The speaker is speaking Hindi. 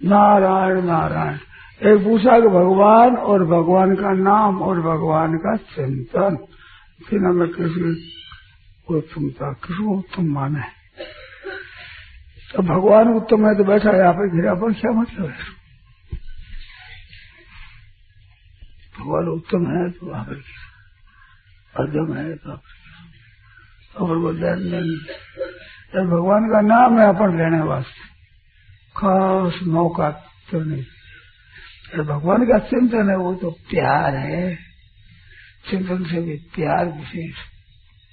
नारायण नारायण। एक पूछा कि भगवान और भगवान का नाम और भगवान का चिंतन। फिर हमें किसी उत्तमता किसको उत्तम माने। तो भगवान उत्तम है तो बैठा यहाँ पे घिरा पर क्या मतलब है? भगवान उत्तम है तो वहाँ पर अधम है तो ध्यान नहीं भगवान का नाम है, अपन लेने वास्ते। खास मौका तो नहीं। भगवान का चिंतन है, वो तो प्यार है। चिंतन से भी प्यार विशेष।